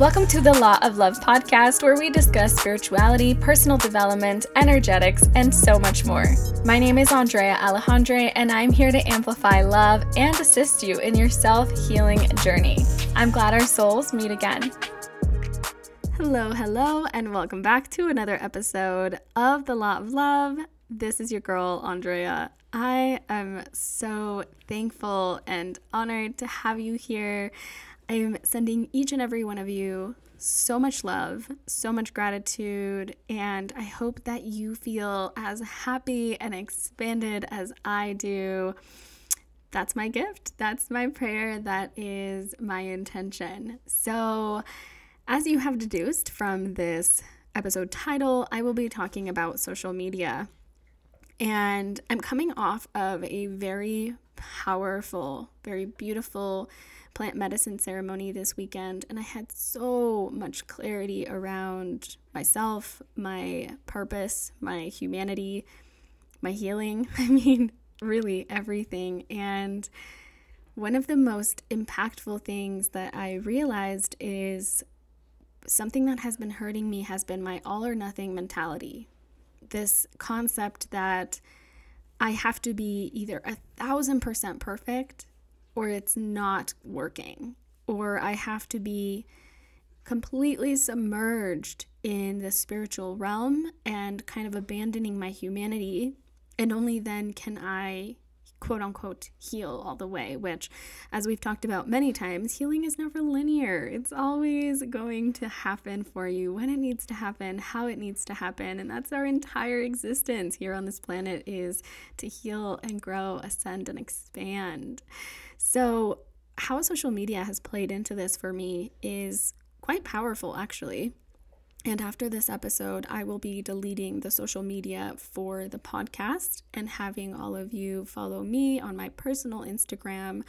Welcome to the Law of Love podcast, where we discuss spirituality, personal development, energetics, and so much more. My name is Andrea Alejandre, and I'm here to amplify love and assist you in your self healing journey. I'm glad our souls meet again. Hello, hello, and welcome back to another episode of The Law of Love. This is your girl, Andrea. I am so thankful and honored to have you here. I'm sending each and every one of you so much love, so much gratitude, and I hope that you feel as happy and expanded as I do. That's my gift. That's my prayer. That is my intention. So, as you have deduced from this episode title, I will be talking about social media. And I'm coming off of a very powerful, very beautiful plant medicine ceremony this weekend, and I had so much clarity around myself, my purpose, my humanity, my healing. I mean, really everything. And one of the most impactful things that I realized is something that has been hurting me has been my all or nothing mentality. This concept that I have to be either a thousand percent perfect or it's not working, or I have to be completely submerged in the spiritual realm and kind of abandoning my humanity. And only then can I quote unquote heal all the way, which, as we've talked about many times, healing is never linear. It's always going to happen for you when it needs to happen, how it needs to happen. And that's our entire existence here on this planet is to heal and grow, ascend and expand. So, how social media has played into this for me is quite powerful, actually. And after this episode, I will be deleting the social media for the podcast and having all of you follow me on my personal Instagram,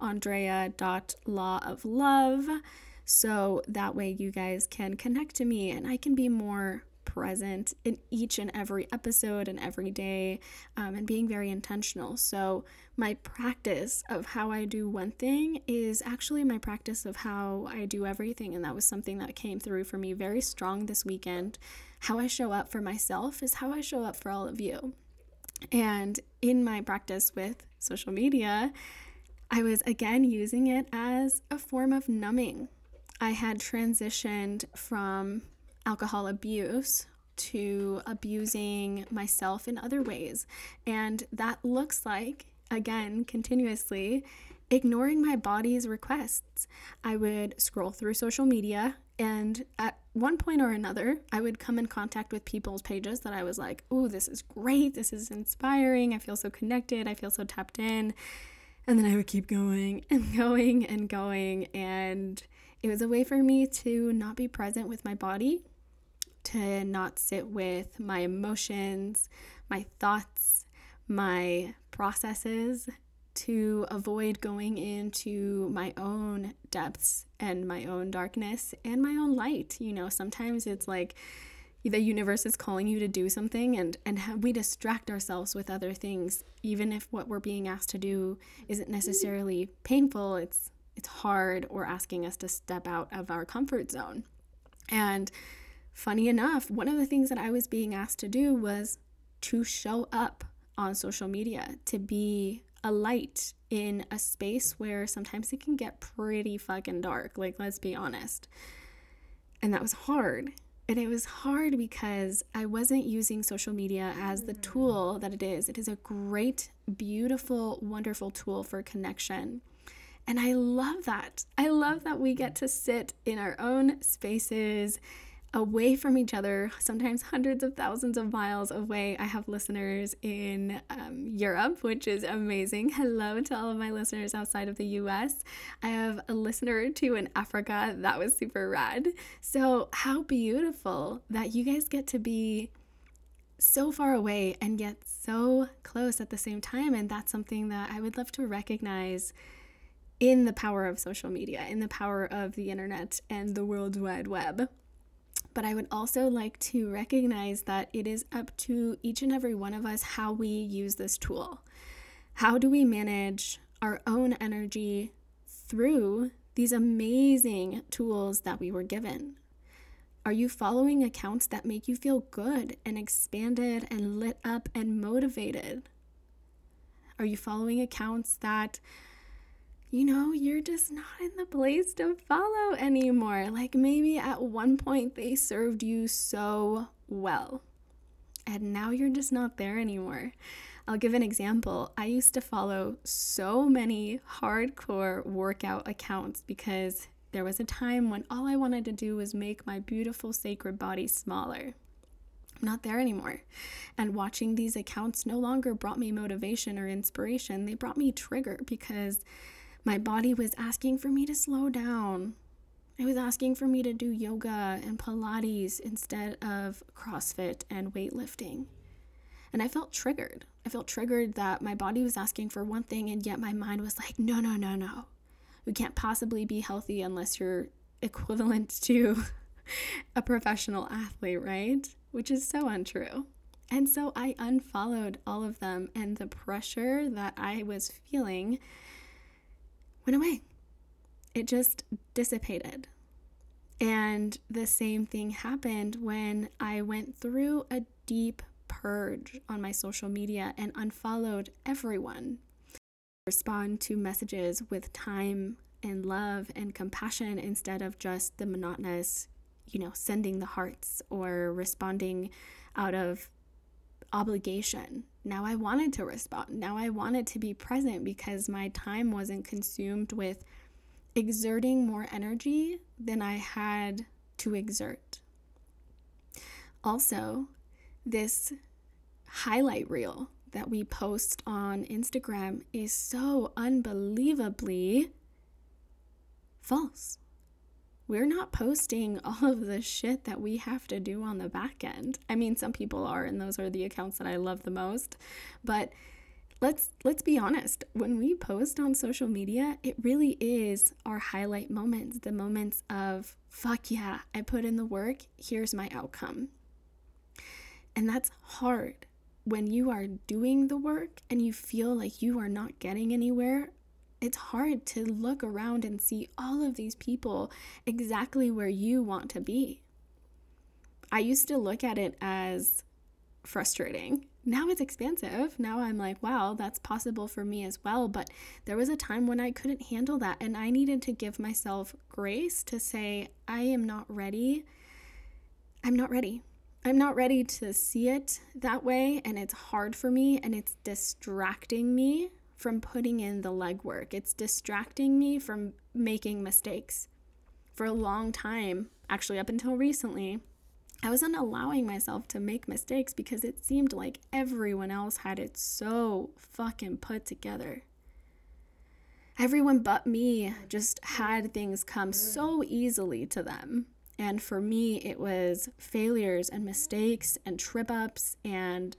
andrea.lawoflove. So that way you guys can connect to me and I can be more present in each and every episode and every day um, and being very intentional. So, my practice of how I do one thing is actually my practice of how I do everything. And that was something that came through for me very strong this weekend. How I show up for myself is how I show up for all of you. And in my practice with social media, I was again using it as a form of numbing. I had transitioned from alcohol abuse to abusing myself in other ways. And that looks like, again, continuously ignoring my body's requests. I would scroll through social media, and at one point or another, I would come in contact with people's pages that I was like, oh, this is great. This is inspiring. I feel so connected. I feel so tapped in. And then I would keep going and going and going. And it was a way for me to not be present with my body to not sit with my emotions, my thoughts, my processes, to avoid going into my own depths and my own darkness and my own light. You know, sometimes it's like the universe is calling you to do something and and we distract ourselves with other things even if what we're being asked to do isn't necessarily painful, it's it's hard or asking us to step out of our comfort zone. And funny enough, one of the things that I was being asked to do was to show up on social media, to be a light in a space where sometimes it can get pretty fucking dark. Like, let's be honest. And that was hard. And it was hard because I wasn't using social media as the mm. tool that it is. It is a great, beautiful, wonderful tool for connection. And I love that. I love that we get to sit in our own spaces away from each other, sometimes hundreds of thousands of miles away. I have listeners in um, Europe, which is amazing. Hello to all of my listeners outside of the US. I have a listener or two in Africa. That was super rad. So, how beautiful that you guys get to be so far away and yet so close at the same time. And that's something that I would love to recognize in the power of social media, in the power of the internet and the World Wide Web. But I would also like to recognize that it is up to each and every one of us how we use this tool. How do we manage our own energy through these amazing tools that we were given? Are you following accounts that make you feel good and expanded and lit up and motivated? Are you following accounts that, you know, you're just not in the place to follow anymore? Like maybe at one point they served you so well, and now you're just not there anymore. I'll give an example. I used to follow so many hardcore workout accounts because there was a time when all I wanted to do was make my beautiful sacred body smaller. I'm not there anymore. And watching these accounts no longer brought me motivation or inspiration. They brought me trigger because my body was asking for me to slow down. It was asking for me to do yoga and Pilates instead of CrossFit and weightlifting. And I felt triggered. I felt triggered that my body was asking for one thing, and yet my mind was like, no, no, no, no. You can't possibly be healthy unless you're equivalent to a professional athlete, right? Which is so untrue. And so I unfollowed all of them, and the pressure that I was feeling went away. It just dissipated. And the same thing happened when I went through a deep purge on my social media and unfollowed everyone. Respond to messages with time and love and compassion instead of just the monotonous, you know, sending the hearts or responding out of obligation. Now I wanted to respond. Now I wanted to be present because my time wasn't consumed with exerting more energy than I had to exert. Also, this highlight reel that we post on Instagram is so unbelievably false. We're not posting all of the shit that we have to do on the back end. I mean, some people are, and those are the accounts that I love the most. But let's let's be honest. When we post on social media, it really is our highlight moments, the moments of fuck yeah, I put in the work, here's my outcome. And that's hard when you are doing the work and you feel like you are not getting anywhere. It's hard to look around and see all of these people exactly where you want to be. I used to look at it as frustrating. Now it's expansive. Now I'm like, wow, that's possible for me as well. But there was a time when I couldn't handle that. And I needed to give myself grace to say, I am not ready. I'm not ready. I'm not ready to see it that way, and it's hard for me, and it's distracting me from putting in the legwork. It's distracting me from making mistakes. For a long time, actually, up until recently, I wasn't allowing myself to make mistakes because it seemed like everyone else had it so fucking put together. Everyone but me just had things come so easily to them. And for me, it was failures and mistakes and trip ups and,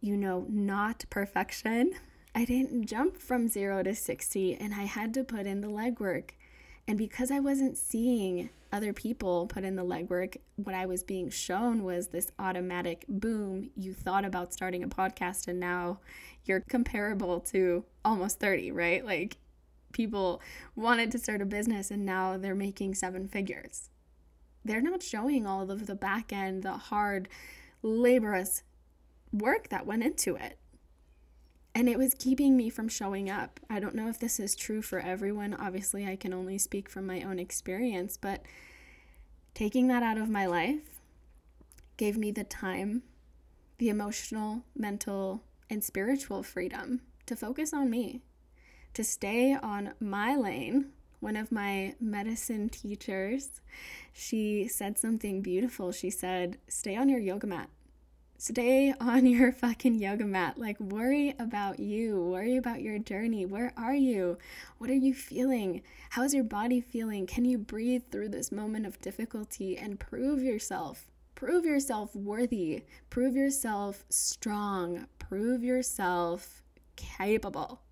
you know, not perfection. I didn't jump from zero to 60 and I had to put in the legwork. And because I wasn't seeing other people put in the legwork, what I was being shown was this automatic boom. You thought about starting a podcast and now you're comparable to almost 30, right? Like people wanted to start a business and now they're making seven figures they're not showing all of the back end, the hard, laborious work that went into it. And it was keeping me from showing up. I don't know if this is true for everyone. Obviously, I can only speak from my own experience, but taking that out of my life gave me the time, the emotional, mental, and spiritual freedom to focus on me, to stay on my lane one of my medicine teachers, she said something beautiful. She said, Stay on your yoga mat. Stay on your fucking yoga mat. Like, worry about you. Worry about your journey. Where are you? What are you feeling? How's your body feeling? Can you breathe through this moment of difficulty and prove yourself? Prove yourself worthy. Prove yourself strong. Prove yourself capable.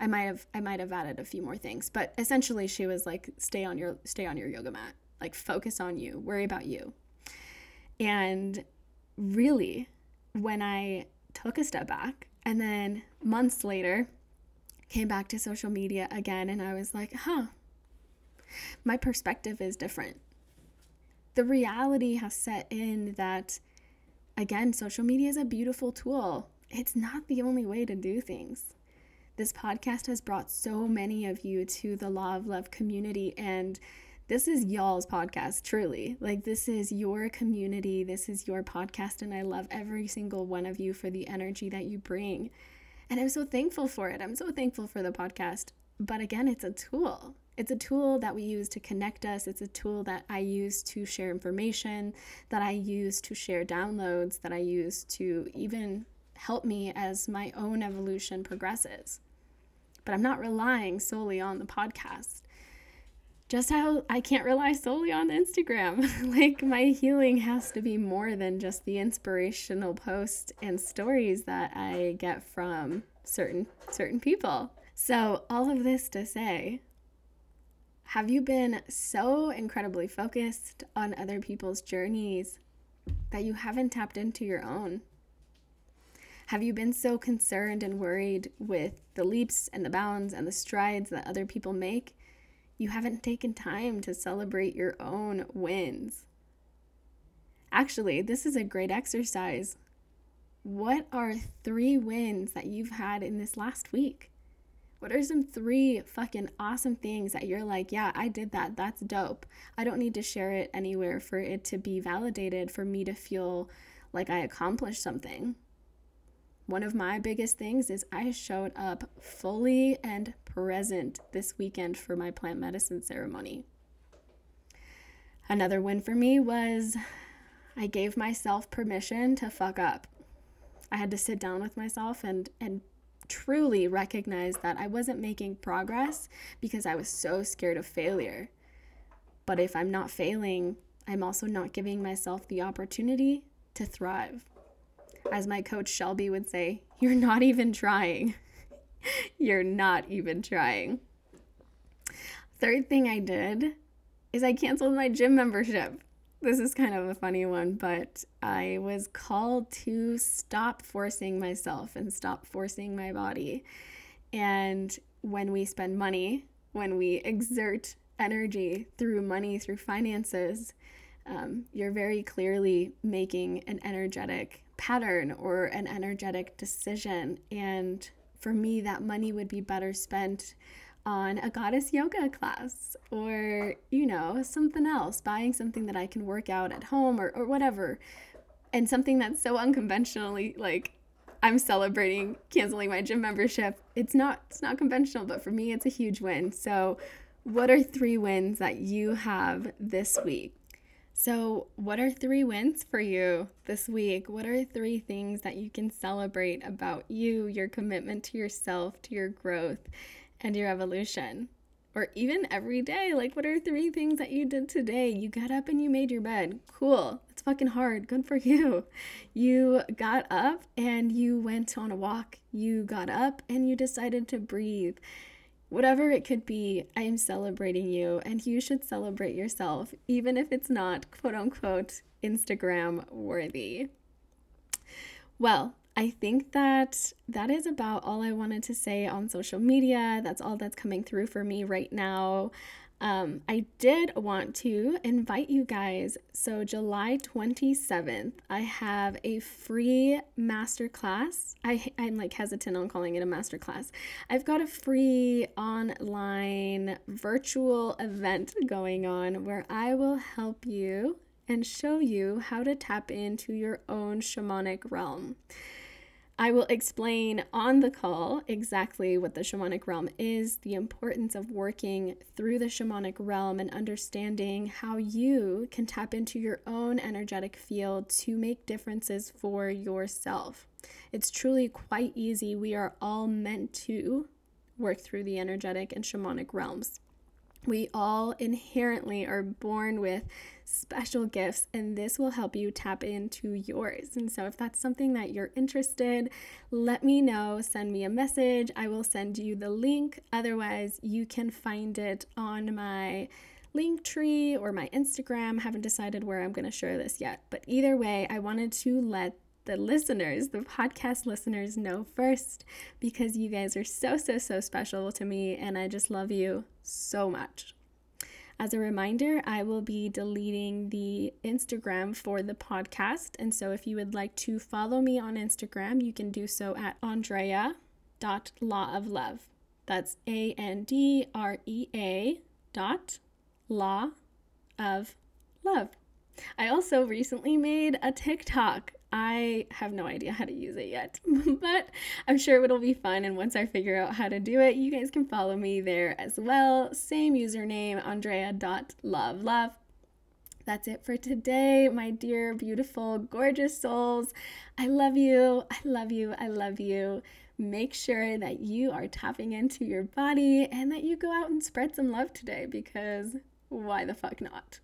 I might have I might have added a few more things, but essentially she was like stay on your stay on your yoga mat. Like focus on you, worry about you. And really when I took a step back and then months later came back to social media again and I was like, "Huh, My perspective is different. The reality has set in that, again, social media is a beautiful tool. It's not the only way to do things. This podcast has brought so many of you to the Law of Love community, and this is y'all's podcast, truly. Like, this is your community, this is your podcast, and I love every single one of you for the energy that you bring. And I'm so thankful for it. I'm so thankful for the podcast. But again, it's a tool. It's a tool that we use to connect us. It's a tool that I use to share information, that I use to share downloads, that I use to even help me as my own evolution progresses. But I'm not relying solely on the podcast just how I can't rely solely on Instagram. like my healing has to be more than just the inspirational posts and stories that I get from certain certain people. So, all of this to say, have you been so incredibly focused on other people's journeys that you haven't tapped into your own? Have you been so concerned and worried with the leaps and the bounds and the strides that other people make you haven't taken time to celebrate your own wins. Actually, this is a great exercise. What are three wins that you've had in this last week? What are some three fucking awesome things that you're like, yeah, I did that. That's dope. I don't need to share it anywhere for it to be validated, for me to feel like I accomplished something. One of my biggest things is I showed up fully and present this weekend for my plant medicine ceremony. Another win for me was I gave myself permission to fuck up. I had to sit down with myself and and truly recognize that I wasn't making progress because I was so scared of failure. But if I'm not failing, I'm also not giving myself the opportunity to thrive as my coach Shelby would say, you're not even trying. you're not even trying. Third thing I did is I canceled my gym membership. This is kind of a funny one, but I was called to stop forcing myself and stop forcing my body. And when we spend money, when we exert energy through money, through finances, um, you're very clearly making an energetic pattern or an energetic decision. And for me, that money would be better spent on a goddess yoga class or, you know, something else, buying something that I can work out at home or, or whatever. And something that's so unconventionally like I'm celebrating canceling my gym membership. It's not it's not conventional, but for me it's a huge win. So, what are three wins that you have this week? So, what are three wins for you this week? What are three things that you can celebrate about you, your commitment to yourself, to your growth, and your evolution? Or even every day, like what are three things that you did today? You got up and you made your bed. Cool. It's fucking hard. Good for you. You got up and you went on a walk. You got up and you decided to breathe Whatever it could be, I am celebrating you, and you should celebrate yourself, even if it's not quote unquote Instagram worthy. Well, I think that that is about all I wanted to say on social media. That's all that's coming through for me right now. Um, I did want to invite you guys. So, July 27th, I have a free masterclass. I, I'm like hesitant on calling it a masterclass. I've got a free online virtual event going on where I will help you and show you how to tap into your own shamanic realm. I will explain on the call exactly what the shamanic realm is, the importance of working through the shamanic realm, and understanding how you can tap into your own energetic field to make differences for yourself. It's truly quite easy. We are all meant to work through the energetic and shamanic realms. We all inherently are born with special gifts, and this will help you tap into yours. And so, if that's something that you're interested, let me know. Send me a message. I will send you the link. Otherwise, you can find it on my link tree or my Instagram. Haven't decided where I'm going to share this yet. But either way, I wanted to let the listeners, the podcast listeners, know first because you guys are so, so, so special to me and I just love you so much. As a reminder, I will be deleting the Instagram for the podcast. And so if you would like to follow me on Instagram, you can do so at Andrea.law of love. That's A N D R E A dot law of love. I also recently made a TikTok. I have no idea how to use it yet, but I'm sure it'll be fun. And once I figure out how to do it, you guys can follow me there as well. Same username, Andrea.law of love. That's it for today, my dear, beautiful, gorgeous souls. I love you. I love you. I love you. Make sure that you are tapping into your body and that you go out and spread some love today because why the fuck not?